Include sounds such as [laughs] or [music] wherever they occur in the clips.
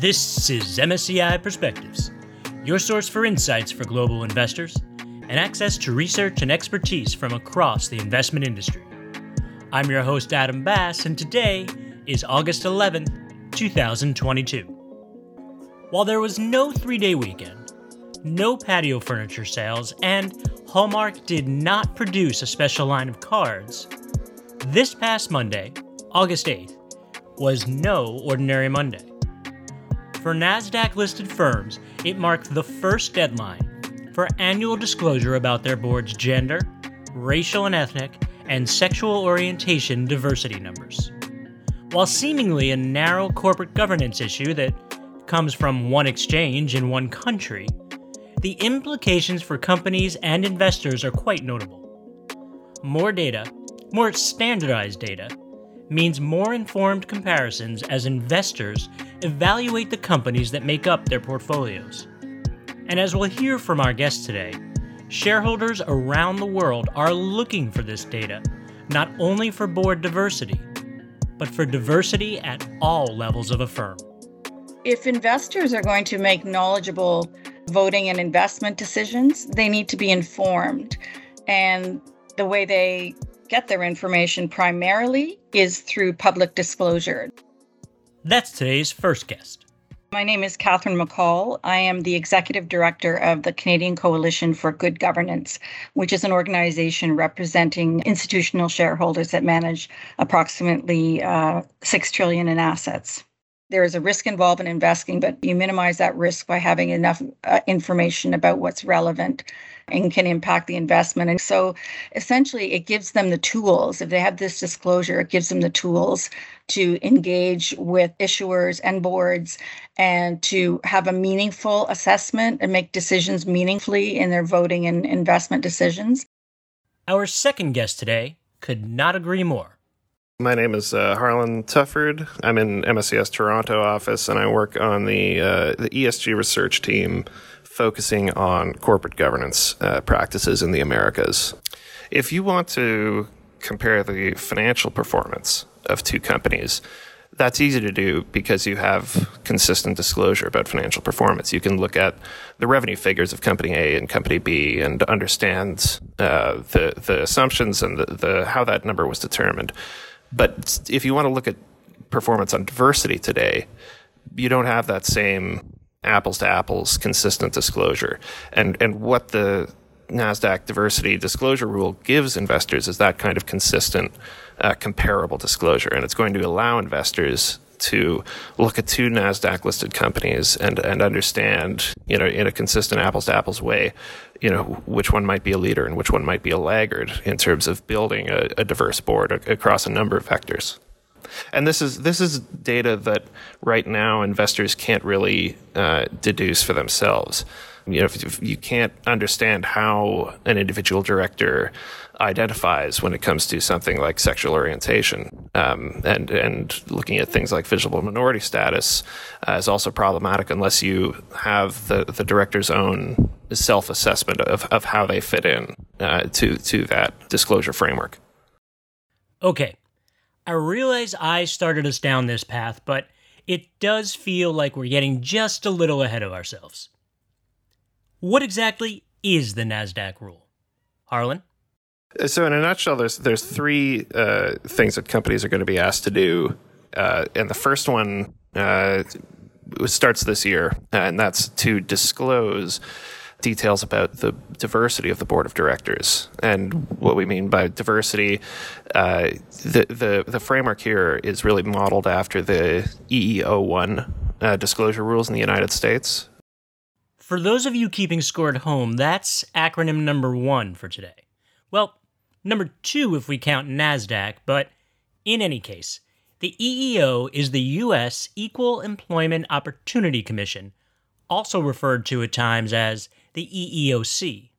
This is MSCI Perspectives, your source for insights for global investors and access to research and expertise from across the investment industry. I'm your host, Adam Bass, and today is August 11th, 2022. While there was no three day weekend, no patio furniture sales, and Hallmark did not produce a special line of cards, this past Monday, August 8th, was no ordinary Monday. For NASDAQ listed firms, it marked the first deadline for annual disclosure about their board's gender, racial and ethnic, and sexual orientation diversity numbers. While seemingly a narrow corporate governance issue that comes from one exchange in one country, the implications for companies and investors are quite notable. More data, more standardized data, means more informed comparisons as investors evaluate the companies that make up their portfolios. And as we'll hear from our guest today, shareholders around the world are looking for this data, not only for board diversity, but for diversity at all levels of a firm. If investors are going to make knowledgeable voting and investment decisions, they need to be informed. And the way they get their information primarily is through public disclosure. That's today's first guest. My name is Catherine McCall. I am the executive director of the Canadian Coalition for Good Governance, which is an organization representing institutional shareholders that manage approximately uh, six trillion in assets. There is a risk involved in investing, but you minimize that risk by having enough uh, information about what's relevant and can impact the investment. And so essentially, it gives them the tools. If they have this disclosure, it gives them the tools to engage with issuers and boards and to have a meaningful assessment and make decisions meaningfully in their voting and investment decisions. Our second guest today could not agree more. My name is uh, Harlan Tufford. I'm in MSCI's Toronto office, and I work on the uh, the ESG research team focusing on corporate governance uh, practices in the Americas. If you want to compare the financial performance of two companies, that's easy to do because you have consistent disclosure about financial performance. You can look at the revenue figures of company A and company B and understand uh, the the assumptions and the, the how that number was determined. But if you want to look at performance on diversity today, you don't have that same apples to apples consistent disclosure. And and what the Nasdaq diversity disclosure rule gives investors is that kind of consistent, uh, comparable disclosure, and it's going to allow investors to look at two Nasdaq listed companies and and understand, you know, in a consistent apples to apples way, you know, which one might be a leader and which one might be a laggard in terms of building a, a diverse board across a number of vectors. And this is this is data that right now investors can't really uh, deduce for themselves. You know, if, you can't understand how an individual director identifies when it comes to something like sexual orientation, um, and and looking at things like visible minority status uh, is also problematic unless you have the the director's own self assessment of, of how they fit in uh, to to that disclosure framework. Okay, I realize I started us down this path, but it does feel like we're getting just a little ahead of ourselves. What exactly is the NASDAQ rule? Harlan? So, in a nutshell, there's, there's three uh, things that companies are going to be asked to do. Uh, and the first one uh, starts this year, and that's to disclose details about the diversity of the board of directors. And what we mean by diversity, uh, the, the, the framework here is really modeled after the EEO1 uh, disclosure rules in the United States. For those of you keeping score at home, that's acronym number one for today. Well, number two if we count NASDAQ, but in any case, the EEO is the U.S. Equal Employment Opportunity Commission, also referred to at times as the EEOC.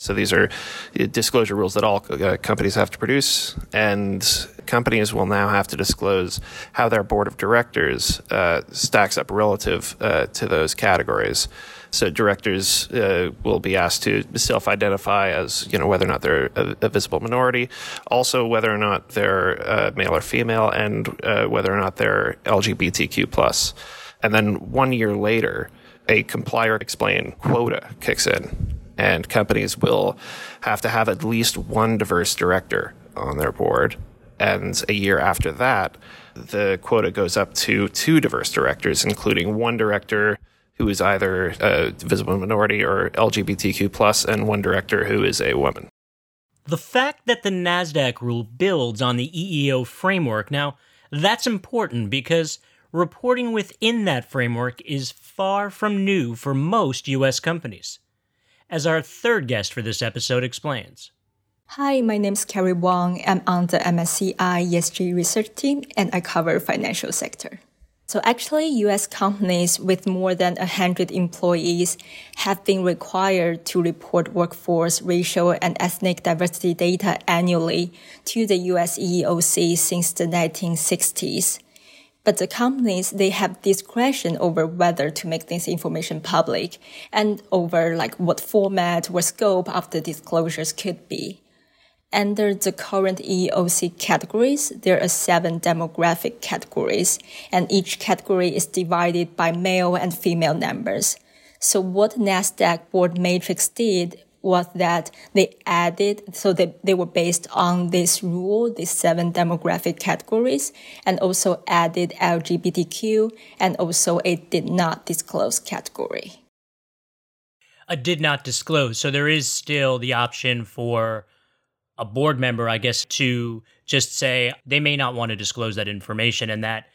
So these are disclosure rules that all uh, companies have to produce, and companies will now have to disclose how their board of directors uh, stacks up relative uh, to those categories. So directors uh, will be asked to self-identify as you know whether or not they're a, a visible minority, also whether or not they're uh, male or female, and uh, whether or not they're LGBTQ plus. And then one year later, a comply or explain quota kicks in, and companies will have to have at least one diverse director on their board. And a year after that, the quota goes up to two diverse directors, including one director who is either a visible minority or LGBTQ plus, and one director who is a woman. The fact that the NASDAQ rule builds on the EEO framework, now, that's important because reporting within that framework is far from new for most U.S. companies. As our third guest for this episode explains. Hi, my name is Carrie Wong. I'm on the MSCI ESG research team and I cover financial sector. So actually, US companies with more than 100 employees have been required to report workforce, racial, and ethnic diversity data annually to the US EEOC since the 1960s. But the companies, they have discretion over whether to make this information public and over like what format or scope of the disclosures could be. Under the current EEOC categories, there are seven demographic categories, and each category is divided by male and female numbers. So what NASDAQ board matrix did was that they added, so they, they were based on this rule, these seven demographic categories, and also added LGBTQ and also a did not disclose category. A did not disclose. So there is still the option for a board member, I guess, to just say they may not want to disclose that information and that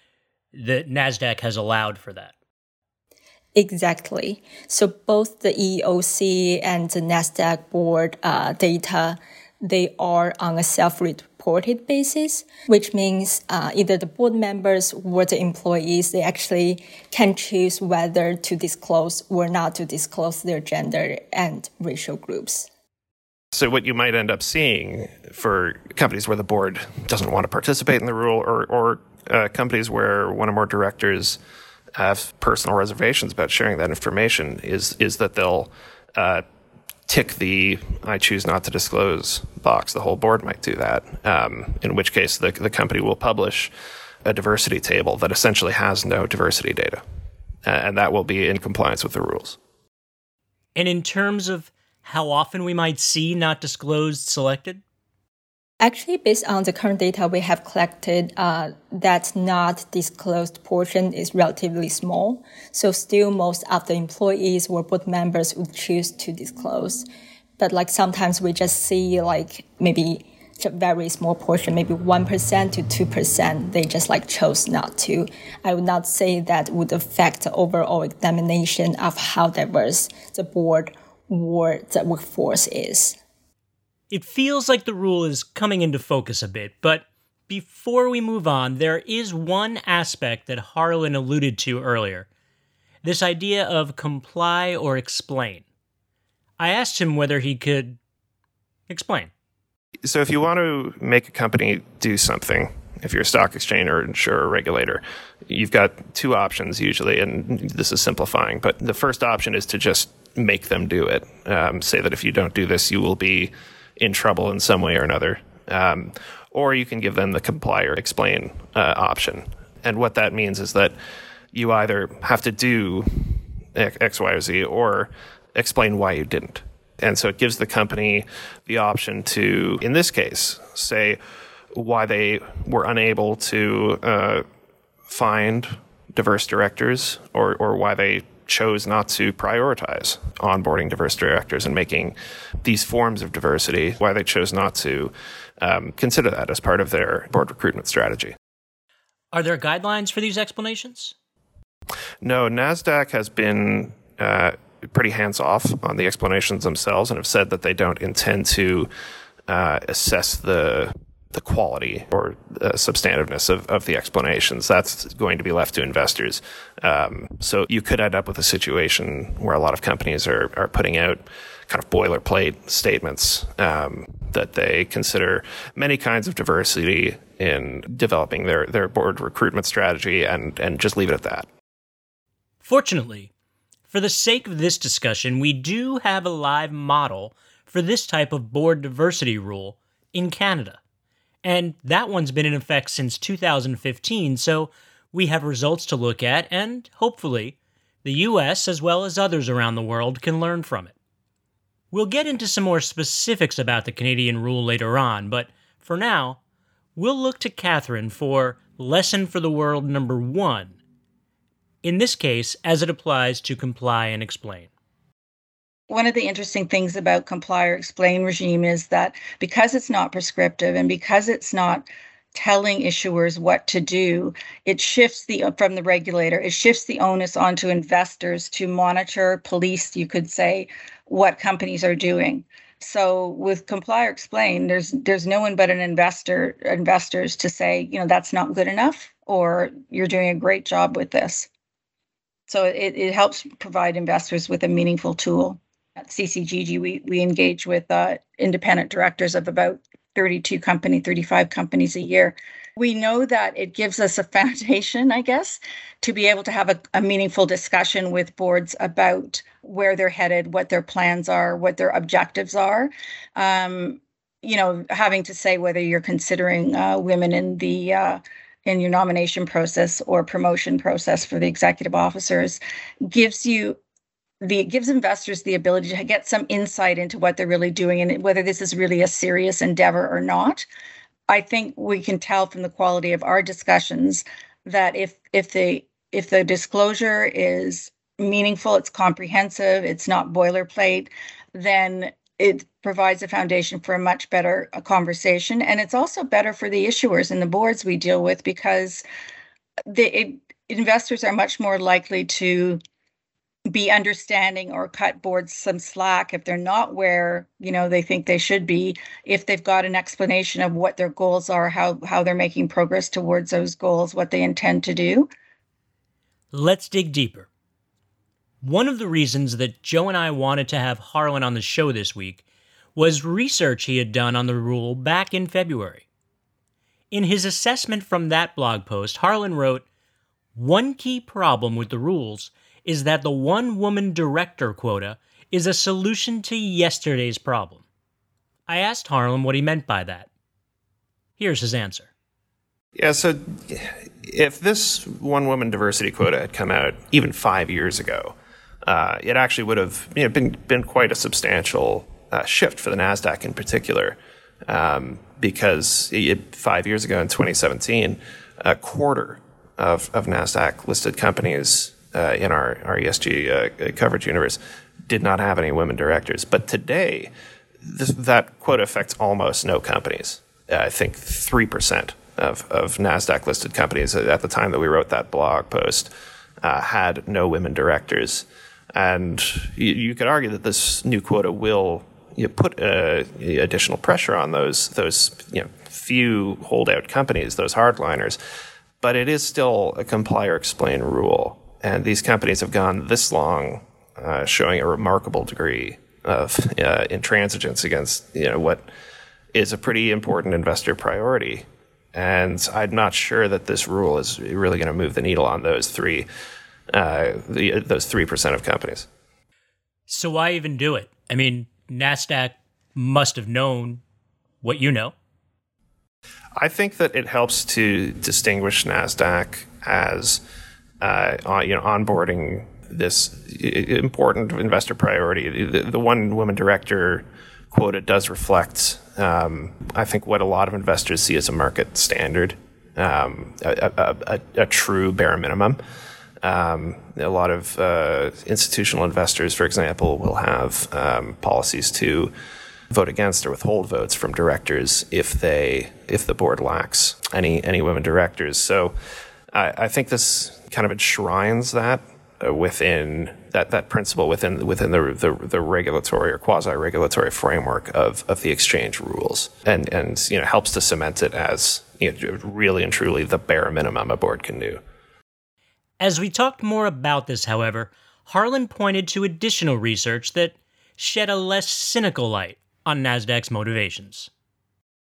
the NASDAQ has allowed for that. Exactly. So both the EEOC and the NASDAQ board uh, data, they are on a self-reported basis, which means uh, either the board members or the employees, they actually can choose whether to disclose or not to disclose their gender and racial groups. So, what you might end up seeing for companies where the board doesn't want to participate in the rule, or, or uh, companies where one or more directors have personal reservations about sharing that information, is is that they'll uh, tick the "I choose not to disclose" box. The whole board might do that. Um, in which case, the the company will publish a diversity table that essentially has no diversity data, and that will be in compliance with the rules. And in terms of how often we might see not disclosed selected? Actually, based on the current data we have collected, uh, that not disclosed portion is relatively small. So still most of the employees or board members would choose to disclose. But like sometimes we just see like maybe a very small portion, maybe 1% to 2%, they just like chose not to. I would not say that would affect the overall examination of how diverse the board or the workforce is. It feels like the rule is coming into focus a bit, but before we move on, there is one aspect that Harlan alluded to earlier this idea of comply or explain. I asked him whether he could explain. So, if you want to make a company do something, if you're a stock exchange or insurer or regulator, you've got two options usually, and this is simplifying, but the first option is to just make them do it. Um, say that if you don't do this, you will be in trouble in some way or another. Um, or you can give them the comply or explain uh, option. And what that means is that you either have to do X, Y, or Z or explain why you didn't. And so it gives the company the option to, in this case, say why they were unable to uh, find diverse directors or, or why they chose not to prioritize onboarding diverse directors and making these forms of diversity, why they chose not to um, consider that as part of their board recruitment strategy. Are there guidelines for these explanations? No, NASDAQ has been uh, pretty hands off on the explanations themselves and have said that they don't intend to uh, assess the the quality or uh, substantiveness of, of the explanations. That's going to be left to investors. Um, so you could end up with a situation where a lot of companies are, are putting out kind of boilerplate statements um, that they consider many kinds of diversity in developing their, their board recruitment strategy and, and just leave it at that. Fortunately, for the sake of this discussion, we do have a live model for this type of board diversity rule in Canada. And that one's been in effect since 2015, so We have results to look at, and hopefully, the US as well as others around the world can learn from it. We'll get into some more specifics about the Canadian rule later on, but for now, we'll look to Catherine for lesson for the world number one. In this case, as it applies to comply and explain. One of the interesting things about comply or explain regime is that because it's not prescriptive and because it's not telling issuers what to do it shifts the from the regulator it shifts the onus onto investors to monitor police you could say what companies are doing. So with comply or explain there's there's no one but an investor investors to say you know that's not good enough or you're doing a great job with this. So it, it helps provide investors with a meaningful tool at ccgg we, we engage with uh, independent directors of about 32 company 35 companies a year. We know that it gives us a [laughs] foundation i guess to be able to have a, a, meaningful discussion with boards about where they're headed what their plans are what their objectives are. Um, you know having to say whether you're considering uh, women in the uh, in your nomination process or promotion process for the executive officers gives you the it gives investors the ability to get some insight into what they're really doing and whether this is really a serious endeavor or not. I think we can tell from the quality of our discussions that if if the if the disclosure is meaningful, it's comprehensive, it's not boilerplate, then it provides a foundation for a much better conversation and it's also better for the issuers and the boards we deal with because the it, investors are much more likely to be understanding or cut boards some slack if they're not where you know they think they should be if they've got an explanation of what their goals are how how they're making progress towards those goals what they intend to do. Let's dig deeper. One of the reasons that joe and i wanted to have harlan on the show this week was research he had done on the rule back in february. In his assessment from that blog post harlan wrote one key problem with the rules is that the one woman director quota is a solution to yesterday's problem. I asked Harlan what he meant by that. Here's his answer. Yeah, so if this one woman diversity quota had come out even five years ago, uh, it actually would have you know, been, been quite a substantial uh, shift for the NASDAQ in particular. Um, because it, five years ago in 2017, a quarter of, of NASDAQ listed companies uh, in our, our ESG uh, coverage universe did not have any women directors. But today, this, that quota affects almost no companies. Uh, I think 3% of, of NASDAQ listed companies at the time that we wrote that blog post uh, had no women directors. And you, you, could argue that this new quota will you put uh, additional pressure on those, those you know, few holdout companies, those hardliners. But it is still a comply or explain rule. And these companies have gone this long, uh, showing a remarkable degree of uh, intransigence against you know what is a pretty important investor priority. And I'm not sure that this rule is really going to move the needle on those three, uh, the, those three percent of companies. So why even do it? I mean, Nasdaq must have known what you know. I think that it helps to distinguish Nasdaq as uh, you know, onboarding this important investor priority. The, the one woman director quota does reflect, um, I think, what a lot of investors see as a market standard, um, a, a, a, a, true bare minimum. Um, a lot of uh, institutional investors, for example, will have um, policies to vote against or withhold votes from directors if they if the board lacks any any women directors. So I, I think this kind of enshrines that uh, within that, that principle within within the, the, the regulatory or quasi regulatory framework of, of the exchange rules, and and you know helps to cement it as you know, really and truly the bare minimum a board can do. As we talked more about this, however, Harlan pointed to additional research that shed a less cynical light on Nasdaq's motivations.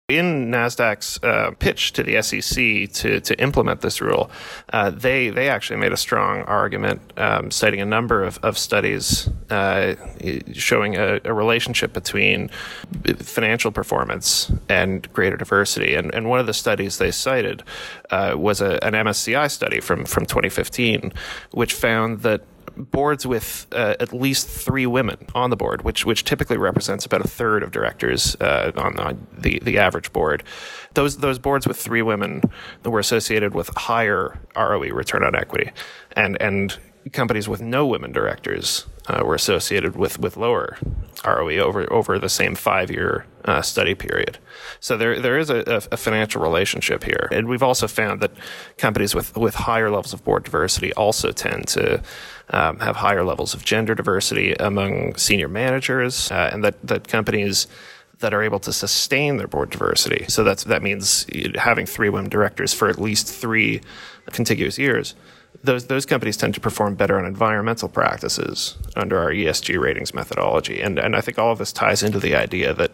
In Nasdaq's uh, pitch to the SEC to to implement this rule, uh, they they actually made a strong argument, um, citing a number of, of studies uh, showing a, a, relationship between financial performance and greater diversity. And, and one of the studies they cited uh, was a, an MSCI study from from 2015, which found that boards with uh, at least three women on the board, which which typically represents about a third of directors uh, on, on, the the average board. Those those boards with three women were associated with higher ROE return on equity, and and companies with no women directors uh, were associated with, with lower ROE over over the same five year uh, study period. So there there is a, a, financial relationship here, and we've also found that companies with with higher levels of board diversity also tend to um, have higher levels of gender diversity among senior managers, uh, and that that companies that are able to sustain their board diversity. So that's that means having three women directors for at least three contiguous years those those companies tend to perform better on environmental practices under our ESG ratings methodology. And and I think all of this ties into the idea that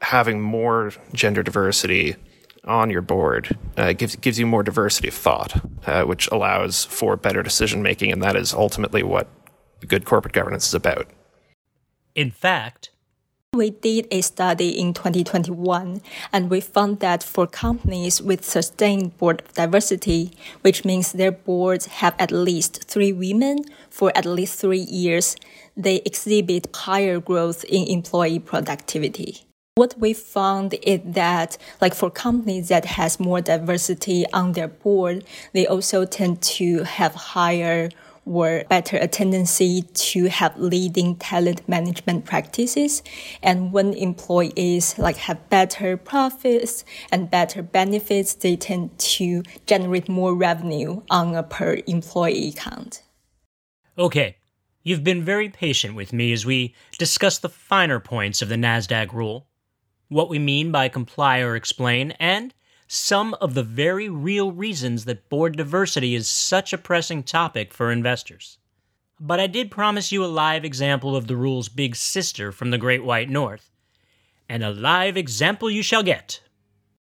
having more gender diversity on your board uh, gives gives you more diversity of thought, uh, which allows for better decision making, and that is ultimately what good corporate governance is about. In fact, we did a study in 2021 and we found that for companies with sustained board diversity, which means their boards have at least three women for at least three years, they exhibit higher growth in employee productivity. What we found is that, like for companies that has more diversity on their board, they also tend to have higher or better a tendency to have leading talent management practices. And when employees like have better profits and better benefits, they tend to generate more revenue on a per employee count. Okay. You've been very patient with me as we discuss the finer points of the NASDAQ rule, what we mean by comply or explain, and some of the very real reasons that board diversity is such a pressing topic for investors. But I did promise you a live example of the rule's big sister from the Great White North. And a live example you shall get.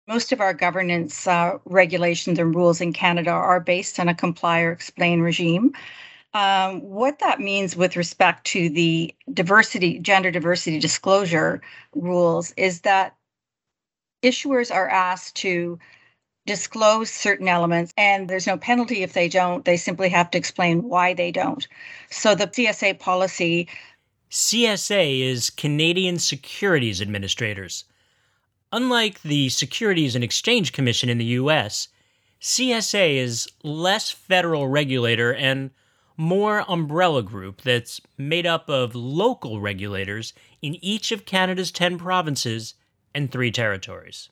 Most of our governance uh, regulations and rules in Canada are based on a comply or explain regime. Um, what that means with respect to the diversity, gender diversity disclosure rules is that issuers are asked to disclose certain elements and there's no penalty if they don't. They simply have to explain why they don't. So the CSA policy CSA is Canadian Securities Administrators. Unlike the Securities and Exchange Commission in the US CSA is less federal regulator and more umbrella group that's made up of local regulators in each of Canada's 10 provinces and three territories.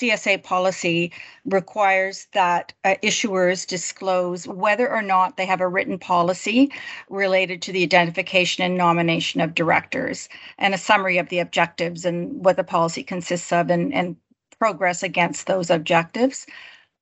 CSA policy requires that uh, issuers disclose whether or not they have a written policy related to the identification and nomination of directors and a summary of the objectives and what the policy consists of and, and progress against those objectives.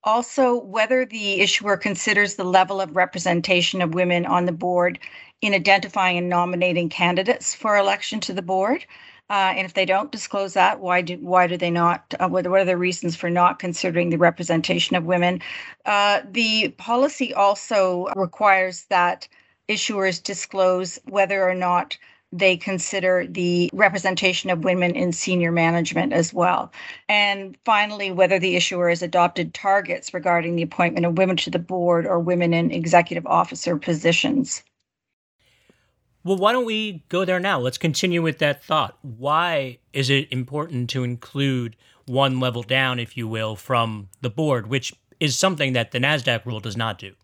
Also, whether the issuer considers the level of representation of women on the board in identifying and nominating candidates for election to the board uh, and if they don't disclose that, why do why do they not? Uh, what, what are the reasons for not considering the representation of women? Uh, the policy also requires that issuers disclose whether or not they consider the representation of women in senior management as well. And finally, whether the issuer has adopted targets regarding the appointment of women to the board or women in executive officer positions. Well, why don't we go there now? Let's continue with that thought. Why is it important to include one level down, if you will, from the board, which is something that the NASDAQ rule does not do?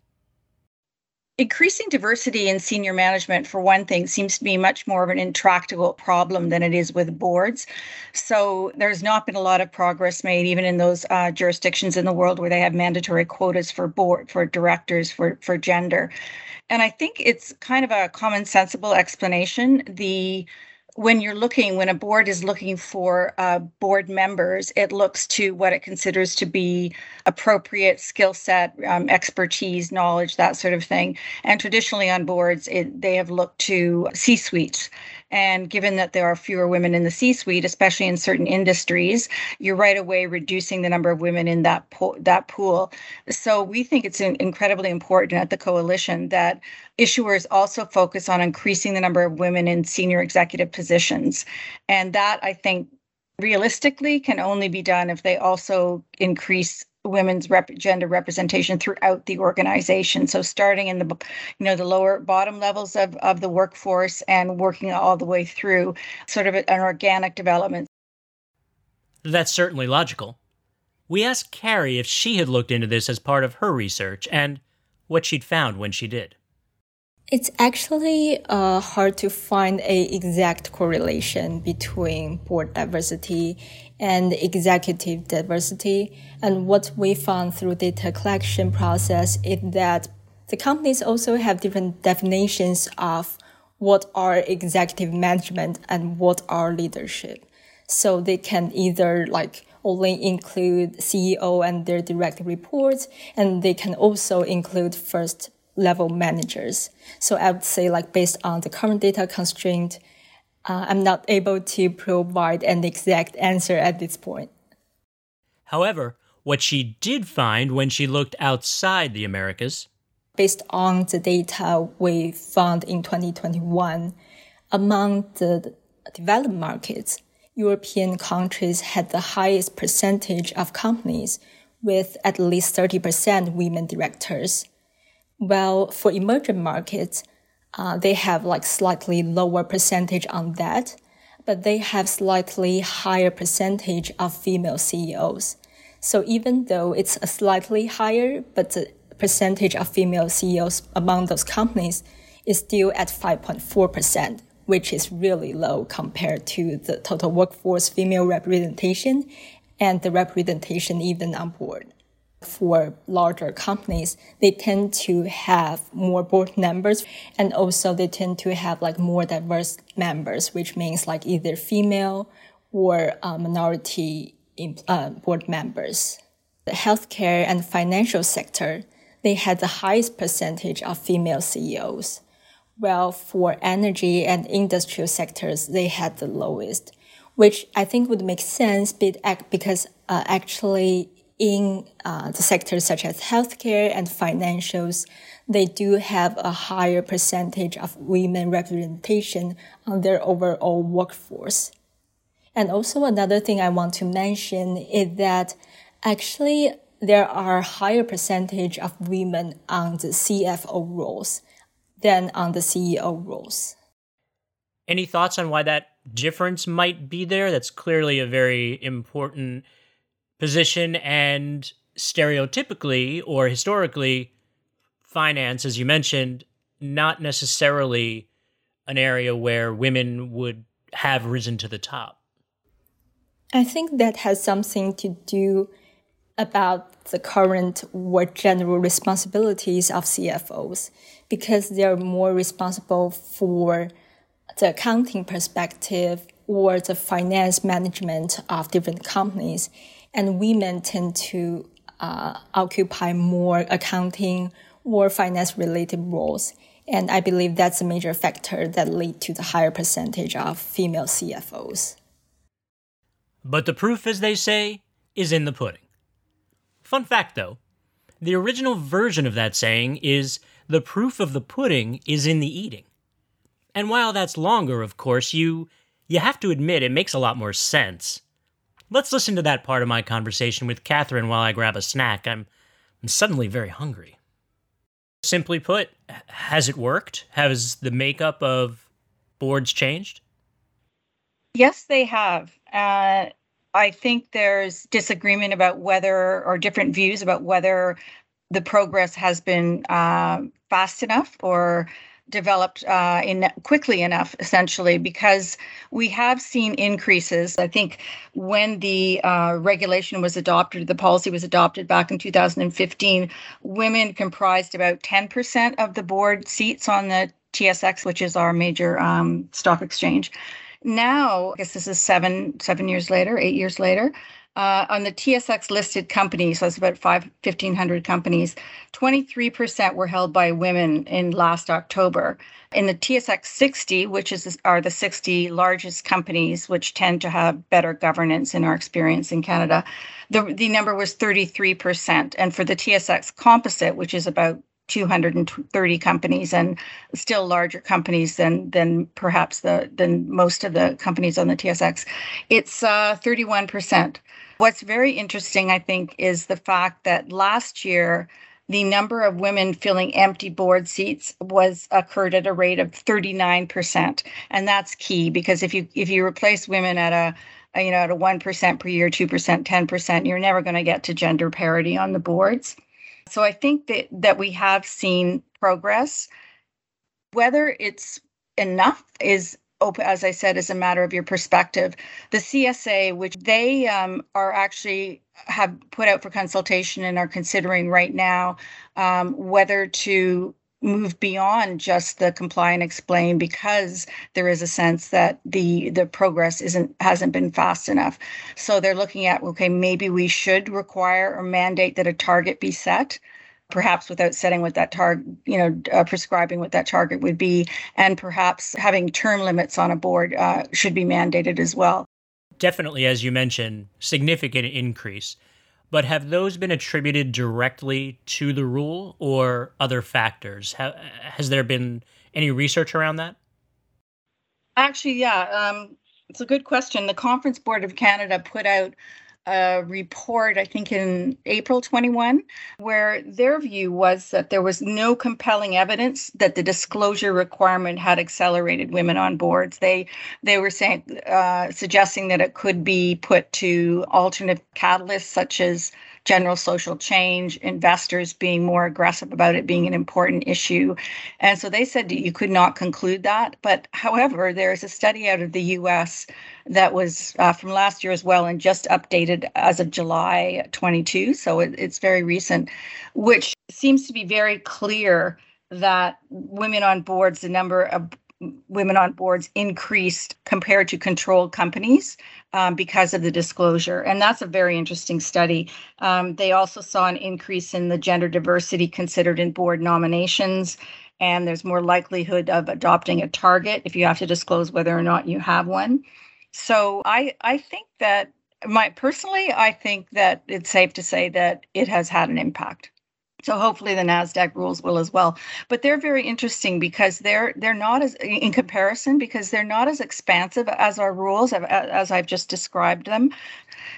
Increasing diversity in senior management, for one thing, seems to be much more of an intractable problem than it is with boards. So there's not been a lot of progress made, even in those uh, jurisdictions in the world where they have mandatory quotas for board, for directors, for for gender. And I think it's kind of a common sensible explanation. The when you're looking, when a board is looking for uh, board members, it looks to what it considers to be appropriate skill set, um, expertise, knowledge, that sort of thing. And traditionally on boards, it, they have looked to C suites And given that there are fewer women in the C suite, especially in certain industries, you're right away reducing the number of women in that, po- that pool. So we think it's incredibly important at the coalition that issuers also focus on increasing the number of women in senior executive positions. And that, I think, realistically can only be done if they also increase women's rep- gender representation throughout the organization. So starting in the you know the lower bottom levels of, of the workforce and working all the way through sort of an organic development. That's certainly logical. We asked carrie if she had looked into this as part of her research and what she'd found when she did. It's actually uh, hard to find a exact correlation between board diversity and executive diversity. And what we found through data collection process is that the companies also have different definitions of what are executive management and what are leadership. So they can either like only include CEO and their direct reports, and they can also include first level managers. So I would say like based on the current data constraint, uh, I'm not able to provide an exact answer at this point. However, what she did find when she looked outside the Americas, based on the data we found in 2021, among the developed markets, European countries had the highest percentage of companies with at least 30% women directors well, for emerging markets, uh, they have like slightly lower percentage on that, but they have slightly higher percentage of female CEOs. So even though it's a slightly higher, but the percentage of female CEOs among those companies is still at 5.4%, which is really low compared to the total workforce female representation and the representation even on board for larger companies, they tend to have more board members and also they tend to have like more diverse members, which means like either female or uh, minority uh, board members. The healthcare and financial sector, they had the highest percentage of female CEOs. While for energy and industrial sectors, they had the lowest, which I think would make sense because uh, actually in uh, the sectors such as healthcare and financials, they do have a higher percentage of women representation on their overall workforce. And also another thing I want to mention is that actually there are higher percentage of women on the CFO roles than on the CEO roles. Any thoughts on why that difference might be there? That's clearly a very important position and stereotypically or historically finance as you mentioned not necessarily an area where women would have risen to the top. I think that has something to do about the current or general responsibilities of cfos because they're more responsible for the accounting perspective or the finance management of different companies and women tend to uh, occupy more accounting or finance related roles. And I believe that's a major factor that lead to the higher percentage of female CFOs. But the proof, as they say, is in the pudding. Fun fact though, the original version of that saying is the proof of the pudding is in the eating. And while that's longer, of course, you you have to admit it makes a lot more sense. Let's listen to that part of my conversation with Catherine while I grab a snack. I'm, I'm suddenly very hungry. Simply put, has it worked? Has the makeup of boards changed? Yes, they have. Uh, I think there's disagreement about whether, or different views about whether the progress has been uh, fast enough or developed uh, in quickly enough, essentially, because we have seen increases. I think when the uh, regulation was adopted, the policy was adopted back in 2015, women comprised about 10% of the board seats on the TSX, which is our major um, stock exchange. Now, I guess this is seven seven years later, eight years later. Uh, on the TSX listed companies, it's about 5, 1,500 companies, 23% were held by women in last October. In the TSX 60, which is are the 60 largest companies which tend to have better governance in our experience in Canada, the, the number was 33%. And for the TSX Composite, which is about 230 companies and still larger companies than than perhaps the than most of the companies on the TSX. It's uh, 31%. What's very interesting, I think, is the fact that last year the number of women filling empty board seats was occurred at a rate of 39%, and that's key because if you if you replace women at a you know at a 1% per year, 2%, 10%, you're never going to get to gender parity on the boards. So I think that that we have seen progress. Whether it's enough is open, as I said, is a matter of your perspective. The CSA, which they um, are actually have put out for consultation and are considering right now um, whether to move beyond just the comply and explain because there is a sense that the the progress isn't hasn't been fast enough. So they're looking at okay maybe we should require or mandate that a target be set perhaps without setting what that target you know uh, prescribing what that target would be. And perhaps having term limits on a board uh, should be mandated as well. Definitely as you mentioned significant increase but have those been attributed directly to the rule or other factors? has there been any research around that? Actually, yeah, um, it's a good question. The Conference Board of Canada put out a report, I think in April 21, where their view was that there was no compelling evidence that the disclosure requirement had accelerated women on boards. They they were saying uh, suggesting that it could be put to alternate catalysts such as general social change, investors being more aggressive about it being an important issue. And so they said you could not conclude that. But however, there is a study out of the US that was uh, from last year as well and just updated as of July 22. So it, it's very recent, which seems to be very clear that women on boards, the number of women on boards increased compared to controlled companies um, because of the disclosure. And that's a very interesting study. Um, they also saw an increase in the gender diversity considered in board nominations. And there's more likelihood of adopting a target if you have to disclose whether or not you have one. So I, I think that my personally, I think that it's safe to say that it has had an impact. So hopefully the Nasdaq rules will as well. But they're very interesting because they're they're not as in comparison because they're not as expansive as our rules as I've just described them.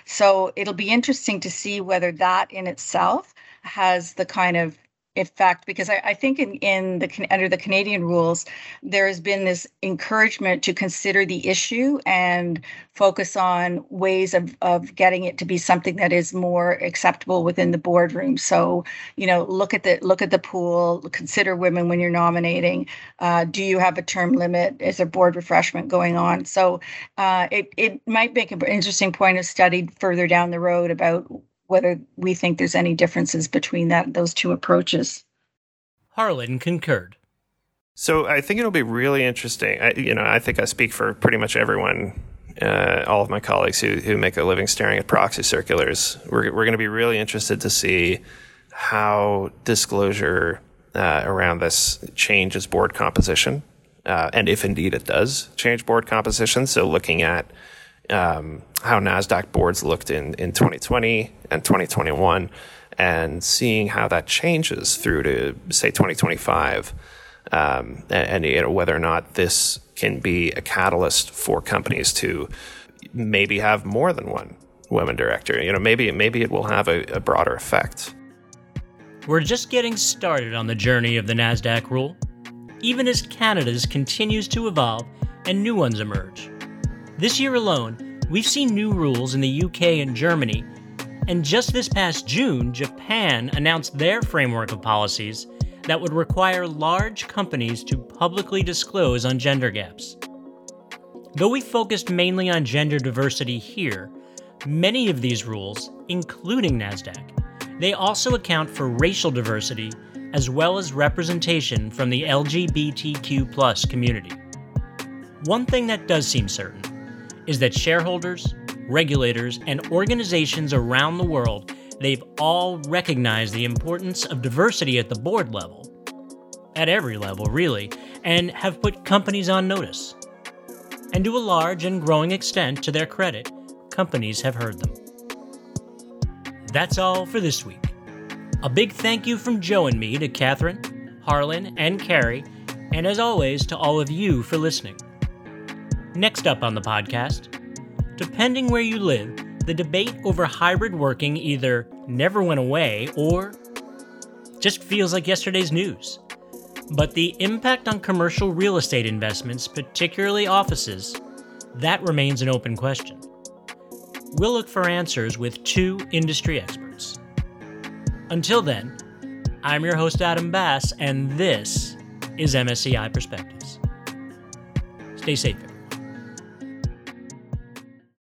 So it'll be interesting to see whether that in itself has the kind of effect because I, I, think in, in the under the Canadian rules there has been this encouragement to consider the issue and focus on ways of, of getting it to be something that is more acceptable within the boardroom. So you know look at the look at the pool consider women when you're nominating. Uh, do you have a term limit? Is there board refreshment going on? So uh, it, it might make an interesting point of study further down the road about whether we think there's any differences between that those two approaches. Harlan concurred. So I think it'll be really interesting. I, you know, I think I speak for pretty much everyone, uh, all of my colleagues who, who make a living staring at proxy circulars. We're, we're going to be really interested to see how disclosure uh, around this changes board composition, uh, and if indeed it does change board composition. So looking at um, how NASDAQ boards looked in, in 2020 and 2021 and seeing how that changes through to, say, 2025. Um, and, and you know, whether or not this can be a catalyst for companies to maybe have more than one women director. You know, maybe maybe it will have a, a broader effect. We're just getting started on the journey of the Nasdaq rule, even as Canada's continues to evolve and new ones emerge. This year alone, we've seen new rules in the UK and Germany, and just this past June, Japan announced their framework of policies that would require large companies to publicly disclose on gender gaps. Though we focused mainly on gender diversity here, many of these rules, including NASDAQ, they also account for racial diversity as well as representation from the LGBTQ community. One thing that does seem certain is that shareholders, regulators, and organizations around the world, they've all recognized the importance of diversity at the board level, at every level, really, and have put companies on notice. And to a large and growing extent, to their credit, companies have heard them. That's all for this week. A big thank you from Joe and me to Catherine, Harlan, and Carrie, and as always, to all of you for listening. Next up on the podcast, depending where you live, the debate over hybrid working either never went away or just feels like yesterday's news. But the impact on commercial real estate investments, particularly offices, that remains an open question. We'll look for answers with two industry experts. Until then, I'm your host, Adam Bass, and this is MSCI Perspectives. Stay safe.